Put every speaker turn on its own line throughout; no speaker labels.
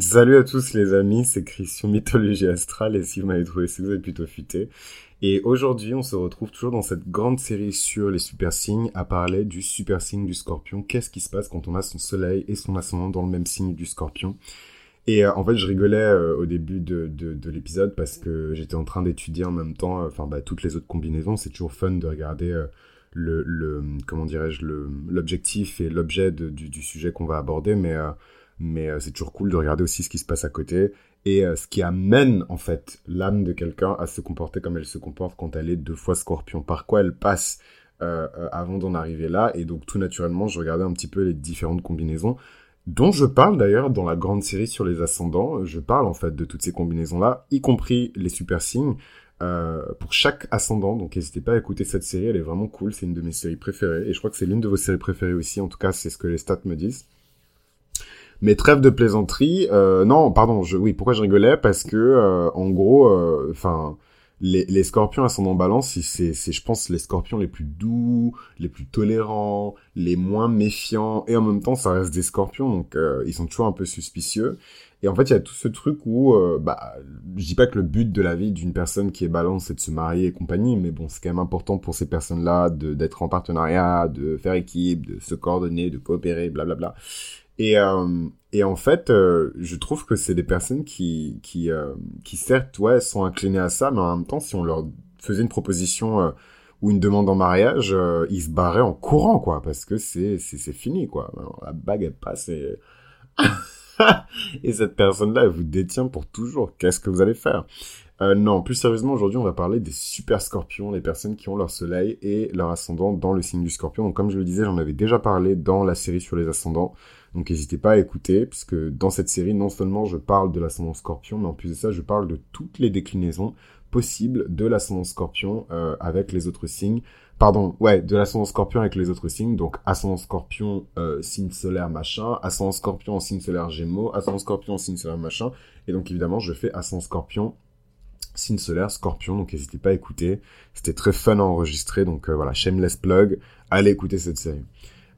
Salut à tous les amis, c'est Christian Mythologie Astrale et si vous m'avez trouvé, c'est que vous êtes plutôt futé. Et aujourd'hui, on se retrouve toujours dans cette grande série sur les super signes à parler du super signe du scorpion. Qu'est-ce qui se passe quand on a son soleil et son ascendant dans le même signe du scorpion? Et euh, en fait, je rigolais euh, au début de, de, l'épisode parce que j'étais en train d'étudier en même temps euh, enfin bah, toutes les autres combinaisons. C'est toujours fun de regarder le, le, comment dirais-je, l'objectif et l'objet du, du, sujet qu'on va aborder, mais mais euh, c'est toujours cool de regarder aussi ce qui se passe à côté et euh, ce qui amène en fait l'âme de quelqu'un à se comporter comme elle se comporte quand elle est deux fois scorpion. Par quoi elle passe euh, avant d'en arriver là et donc tout naturellement je regardais un petit peu les différentes combinaisons dont je parle d'ailleurs dans la grande série sur les ascendants. Je parle en fait de toutes ces combinaisons là, y compris les super signes. pour chaque ascendant. Donc n'hésitez pas à écouter cette série, elle est vraiment cool, c'est une de mes séries préférées et je crois que c'est l'une de vos séries préférées aussi, en tout cas c'est ce que les stats me disent. Mais trêve de plaisanterie, euh, non, pardon, je, oui, pourquoi je rigolais? Parce que, euh, en gros, euh, enfin, les, les scorpions ascendant balance, c'est, je pense, les scorpions les plus doux, les plus tolérants, les moins méfiants, et en même temps, ça reste des scorpions, donc ils sont toujours un peu suspicieux. Et en fait, il y a tout ce truc où, bah, je dis pas que le but de la vie d'une personne qui est balance, c'est de se marier et compagnie, mais bon, c'est quand même important pour ces personnes-là d'être en partenariat, de faire équipe, de se coordonner, de coopérer, blablabla. Bla, bla. Et, euh, et en fait, euh, je trouve que c'est des personnes qui, qui, euh, qui certes, ouais, sont inclinées à ça, mais en même temps, si on leur faisait une proposition ou une demande en mariage, ils se barraient en courant, quoi, parce que c'est, c'est, c'est fini, quoi. la bague, elle passe et... et cette personne-là, elle vous détient pour toujours. Qu'est-ce que vous allez faire? Euh, Non, plus sérieusement, aujourd'hui, on va parler des super scorpions, les personnes qui ont leur soleil et leur ascendant dans le signe du scorpion. Donc, comme je le disais, j'en avais déjà parlé dans la série sur les ascendants. Donc n'hésitez pas à écouter, puisque dans cette série, non seulement je parle de l'ascendant scorpion, mais en plus de ça, je parle de toutes les déclinaisons possibles de l'ascendant scorpion euh, avec les autres signes. Pardon, ouais, de l'ascendant scorpion avec les autres signes. Donc ascendant scorpion, euh, signe solaire machin, ascendant scorpion signe solaire gémeaux, ascendant scorpion signe solaire machin. Et donc évidemment, je fais ascendant scorpion signe solaire, scorpion, donc n'hésitez pas à écouter. C'était très fun à enregistrer, donc euh, voilà, shameless plug, allez écouter cette série.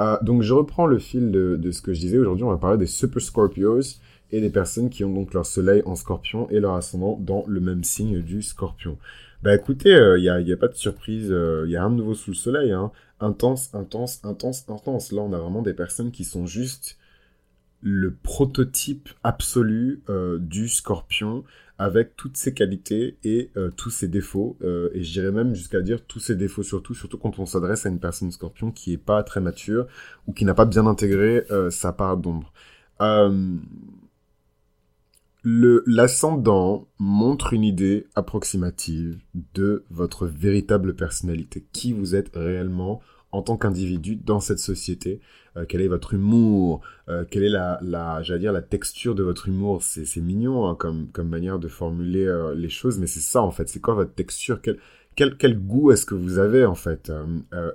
Euh, donc je reprends le fil de, ce que je disais. Aujourd'hui, on va parler des Super Scorpios et des personnes qui ont donc leur soleil en scorpion et leur ascendant dans le même signe du scorpion. Bah écoutez, il euh, n'y a, y a, pas de surprise, il y a un nouveau sous le soleil. Hein. Intense, intense, intense, intense. Là, on a vraiment des personnes qui sont juste le prototype absolu du scorpion avec toutes ses qualités et euh, tous ses défauts. Euh, et je dirais même jusqu'à dire tous ses défauts surtout, surtout quand on s'adresse à une personne scorpion qui est pas très mature ou qui n'a pas bien intégré euh, sa part d'ombre. l'ascendant montre une idée approximative de votre véritable personnalité, qui vous êtes réellement en tant qu'individu dans cette société. Euh, Quel est votre humour? Euh, Quelle est la, la j'allais dire, la texture de votre humour? C'est, c'est mignon hein, comme, comme manière de formuler euh, les choses, mais c'est ça en fait. C'est quoi votre texture? Quel, quel, quel goût est-ce que vous avez en fait?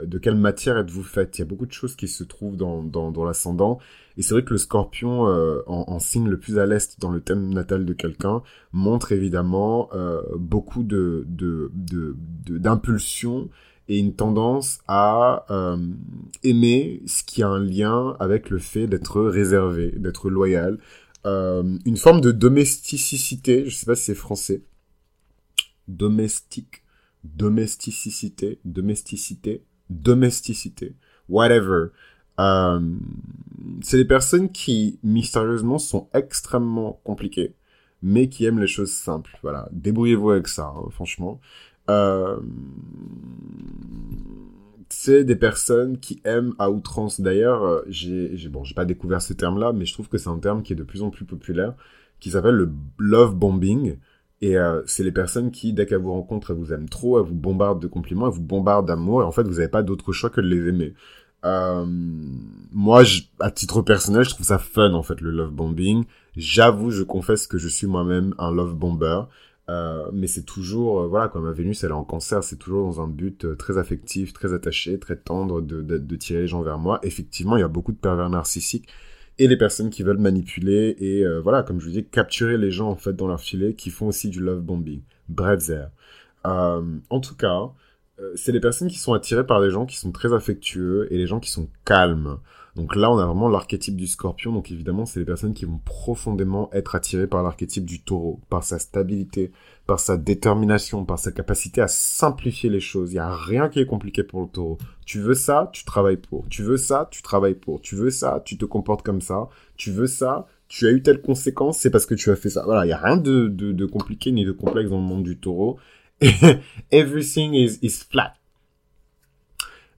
De quelle matière êtes-vous faite? Il y a beaucoup de choses qui se trouvent dans, dans, dans l'ascendant. Et c'est vrai que le scorpion, en, en, signe le plus à l'est dans le thème natal de quelqu'un, montre évidemment beaucoup de, de, de, de, d'impulsion et une tendance à euh, aimer ce qui a un lien avec le fait d'être réservé, d'être loyal, euh, une forme de domesticité, je sais pas si c'est français, domestique, domesticité, domesticité, domesticité, whatever. Euh, c'est des personnes qui mystérieusement sont extrêmement compliquées, mais qui aiment les choses simples. Voilà, débrouillez-vous avec ça, hein, franchement. Euh, c'est des personnes qui aiment à outrance. D'ailleurs, euh, j'ai, bon, j'ai pas découvert ce terme-là, mais je trouve que c'est un terme qui est de plus en plus populaire, qui s'appelle le love bombing. Et euh, c'est les personnes qui, dès qu'elles vous rencontrent, elles vous aiment trop, elles vous bombardent de compliments, elles vous bombardent d'amour, et en fait, vous n'avez pas d'autre choix que de les aimer. Moi, à titre personnel, je trouve ça fun, en fait, le love bombing. J'avoue, je confesse que je suis moi-même un love bomber. Euh, mais c'est toujours, euh, voilà, comme ma Vénus, elle est en cancer, c'est toujours dans un but euh, très affectif, très attaché, très tendre de, tirer les gens vers moi. Effectivement, il y a beaucoup de pervers narcissiques et des personnes qui veulent manipuler et, voilà, comme je vous dis, capturer les gens, en fait, dans leur filet, qui font aussi du love bombing. Bref, en tout cas, c'est les personnes qui sont attirées par des gens qui sont très affectueux et les gens qui sont calmes. Donc là, on a vraiment l'archétype du scorpion. Donc évidemment, c'est les personnes qui vont profondément être attirées par l'archétype du taureau, par sa stabilité, par sa détermination, par sa capacité à simplifier les choses. Il n'y a rien qui est compliqué pour le taureau. Tu veux ça, tu travailles pour. Tu veux ça, tu travailles pour. Tu veux ça, tu te comportes comme ça. Tu veux ça, tu as eu telle conséquence, c'est parce que tu as fait ça. Voilà, il n'y a rien de, compliqué ni de complexe dans le monde du taureau. Everything is flat.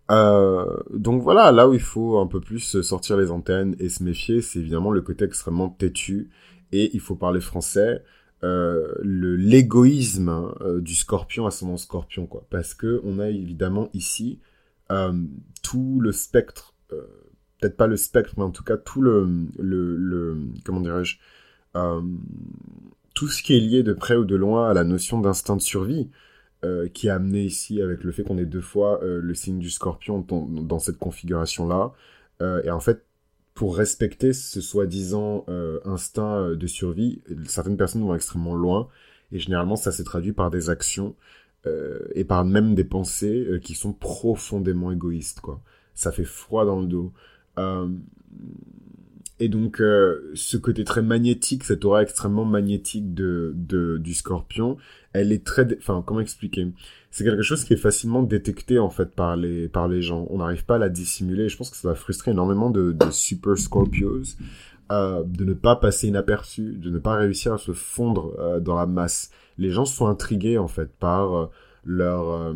Euh, donc voilà, là où il faut un peu plus sortir les antennes et se méfier, c'est évidemment le côté extrêmement têtu et il faut parler français. Euh, le l'égoïsme euh, du scorpion à son scorpion quoi parce que on a évidemment ici euh, tout le spectre euh, peut-être pas le spectre mais en tout cas tout le le, le comment dirais-je tout ce qui est lié de près ou de loin à la notion d'instinct de survie euh, qui est amené ici avec le fait qu'on ait deux fois euh, le signe du scorpion dans, cette configuration-là. Euh, et en fait, pour respecter ce soi-disant instinct de survie, certaines personnes vont extrêmement loin. Et généralement, ça s'est traduit par des actions et par même des pensées qui sont profondément égoïstes. Quoi. Ça fait froid dans le dos. Et donc, euh, ce côté très magnétique, cette aura extrêmement magnétique de, de du scorpion, elle est très... Enfin, comment expliquer? C'est quelque chose qui est facilement détecté, en fait, par les, par les gens. On n'arrive pas à la dissimuler. Je pense que ça va frustrer énormément de, de super Scorpios. Euh, de ne pas passer inaperçu, de ne pas réussir à se fondre euh, dans la masse. Les gens sont intrigués, en fait, par... Leur, euh,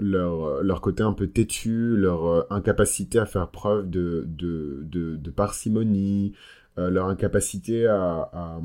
leur, euh, leur côté un peu têtu, leur euh, incapacité à faire preuve de, de, de, de parcimonie, leur incapacité à, à,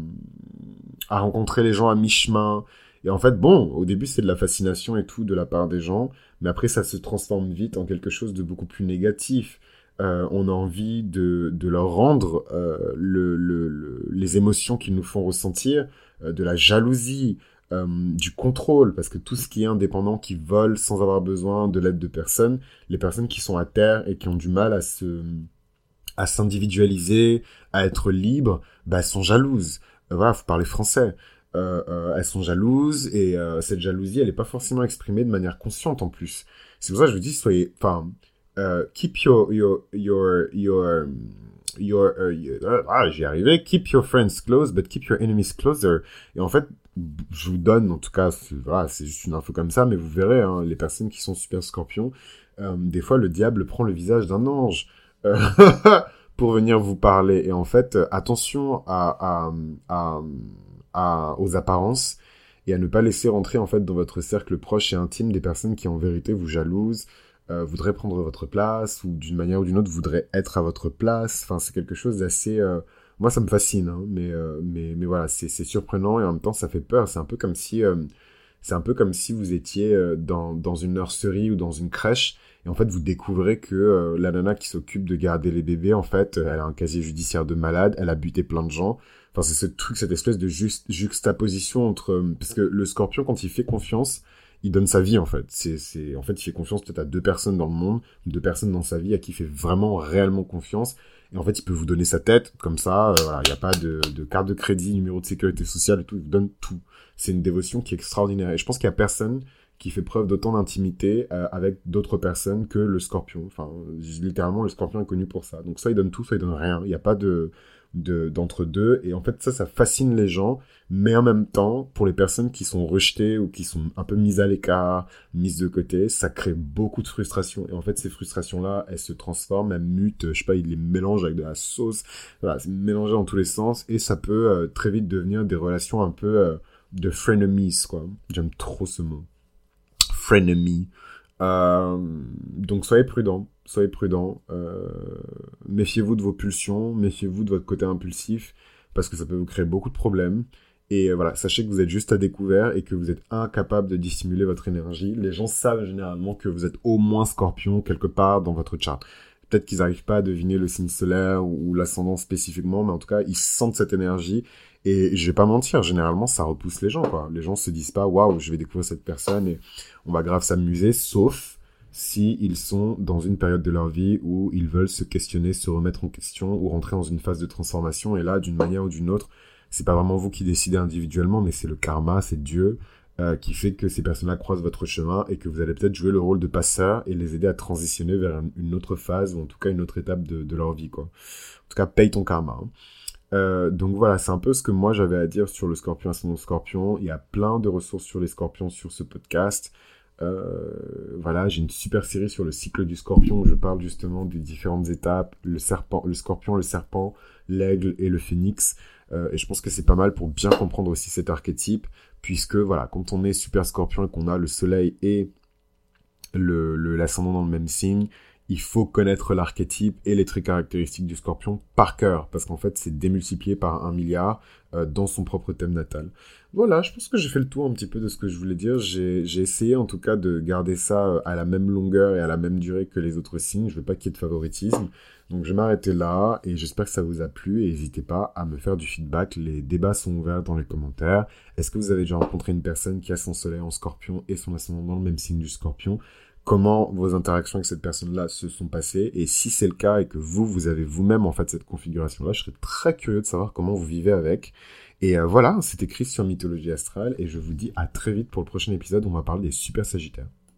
à, rencontrer les gens à mi-chemin. Et en fait, bon, au début, c'est de la fascination et tout de la part des gens, mais après, ça se transforme vite en quelque chose de beaucoup plus négatif. Euh, on a envie de, de leur rendre euh, le, le, les émotions qu'ils nous font ressentir, euh, de la jalousie, euh, du contrôle, parce que tout ce qui est indépendant, qui vole sans avoir besoin de l'aide de personne, les personnes qui sont à terre et qui ont du mal à se à s'individualiser, à être libres, bah, elles sont jalouses. Euh, voilà, faut parler français. Euh, elles sont jalouses et cette jalousie, elle n'est pas forcément exprimée de manière consciente en plus. C'est pour ça que je vous dis, soyez, enfin, keep your your your your your, ah, j'y arrivé. Keep your friends close, but keep your enemies closer. Et en fait, je vous donne, en tout cas, voilà, c'est juste une info comme ça, mais vous verrez, hein, les personnes qui sont super scorpions, euh, des fois, le diable prend le visage d'un ange euh, pour venir vous parler. Et en fait, attention à, à, aux apparences et à ne pas laisser rentrer en fait dans votre cercle proche et intime des personnes qui en vérité vous jalousent, euh, voudraient prendre votre place ou d'une manière ou d'une autre voudraient être à votre place. Enfin, c'est quelque chose d'assez euh, moi ça me fascine hein, mais euh, mais mais voilà c'est surprenant et en même temps ça fait peur c'est un peu comme si euh, c'est un peu comme si vous étiez euh, dans dans une nurserie ou dans une crèche et en fait vous découvrez que la nana qui s'occupe de garder les bébés en fait elle a un casier judiciaire de malade elle a buté plein de gens enfin c'est ce truc cette espèce de juxtaposition entre parce que le scorpion quand il fait confiance il donne sa vie en fait. C'est, en fait, il fait confiance peut-être à deux personnes dans le monde, deux personnes dans sa vie à qui il fait vraiment, réellement confiance. Et en fait, il peut vous donner sa tête, comme ça, euh, voilà, il n'y a pas de, de, carte de crédit, numéro de sécurité sociale et tout, il vous donne tout. C'est une dévotion qui est extraordinaire. Et je pense qu'il y a personne qui fait preuve d'autant d'intimité euh, avec d'autres personnes que le scorpion. Enfin, littéralement, le scorpion est connu pour ça. Donc soit il donne tout, soit il donne rien. Il n'y a pas de d'entre deux. Et en fait ça ça fascine les gens. Mais en même temps pour les personnes qui sont rejetées ou qui sont un peu mises à l'écart mises de côté ça crée beaucoup de frustration. Et en fait ces frustrations là elles se transforment elles mutent. Je sais pas ils les mélangent avec de la sauce. Voilà c'est mélangé dans tous les sens. Et ça peut euh, très vite devenir des relations un peu euh, de frenemies quoi. J'aime trop ce mot euh, donc soyez prudents soyez prudents. Euh, méfiez-vous de vos pulsions, méfiez-vous de votre côté impulsif, parce que ça peut vous créer beaucoup de problèmes. Et euh, voilà, sachez que vous êtes juste à découvert et que vous êtes incapable de dissimuler votre énergie. Les gens savent généralement que vous êtes au moins scorpion quelque part dans votre chart. Peut-être qu'ils n'arrivent pas à deviner le signe solaire ou, l'ascendant spécifiquement, mais en tout cas, ils sentent cette énergie. Et je vais pas mentir, généralement, ça repousse les gens, quoi. Les gens se disent pas, waouh, je vais découvrir cette personne et on va grave s'amuser, sauf si ils sont dans une période de leur vie où ils veulent se questionner, se remettre en question ou rentrer dans une phase de transformation. Et là, d'une manière ou d'une autre, c'est pas vraiment vous qui décidez individuellement, mais c'est le karma, c'est Dieu euh, qui fait que ces personnes-là croisent votre chemin et que vous allez peut-être jouer le rôle de passeur et les aider à transitionner vers une autre phase ou en tout cas une autre étape de, leur vie, quoi. En tout cas, paye ton karma. Hein. Euh, donc voilà, c'est un peu ce que moi j'avais à dire sur le scorpion ascendant scorpion. Il y a plein de ressources sur les scorpions sur ce podcast. Euh, voilà, j'ai une super série sur le cycle du scorpion où je parle justement des différentes étapes, le serpent, le scorpion, le serpent, l'aigle et le phénix. Et je pense que c'est pas mal pour bien comprendre aussi cet archétype, puisque voilà, quand on est super scorpion et qu'on a le soleil et le l'ascendant dans le même signe, il faut connaître l'archétype et les traits caractéristiques du scorpion par cœur, parce qu'en fait, c'est démultiplié par un milliard euh, dans son propre thème natal. Voilà, je pense que j'ai fait le tour un petit peu de ce que je voulais dire. J'ai essayé en tout cas de garder ça euh, à la même longueur et à la même durée que les autres signes. Je veux pas qu'il y ait de favoritisme. Donc je vais m'arrêter là et j'espère que ça vous a plu et n'hésitez pas à me faire du feedback. Les débats sont ouverts dans les commentaires. Est-ce que vous avez déjà rencontré une personne qui a son soleil en scorpion et son ascendant dans le même signe du scorpion? Comment vos interactions avec cette personne-là se sont passées. Et si c'est le cas et que vous, vous avez vous-même en fait cette configuration-là, je serais très curieux de savoir comment vous vivez avec. Et euh, voilà, c'était Chris sur Mythologie Astrale et je vous dis à très vite pour le prochain épisode où on va parler des super sagittaires.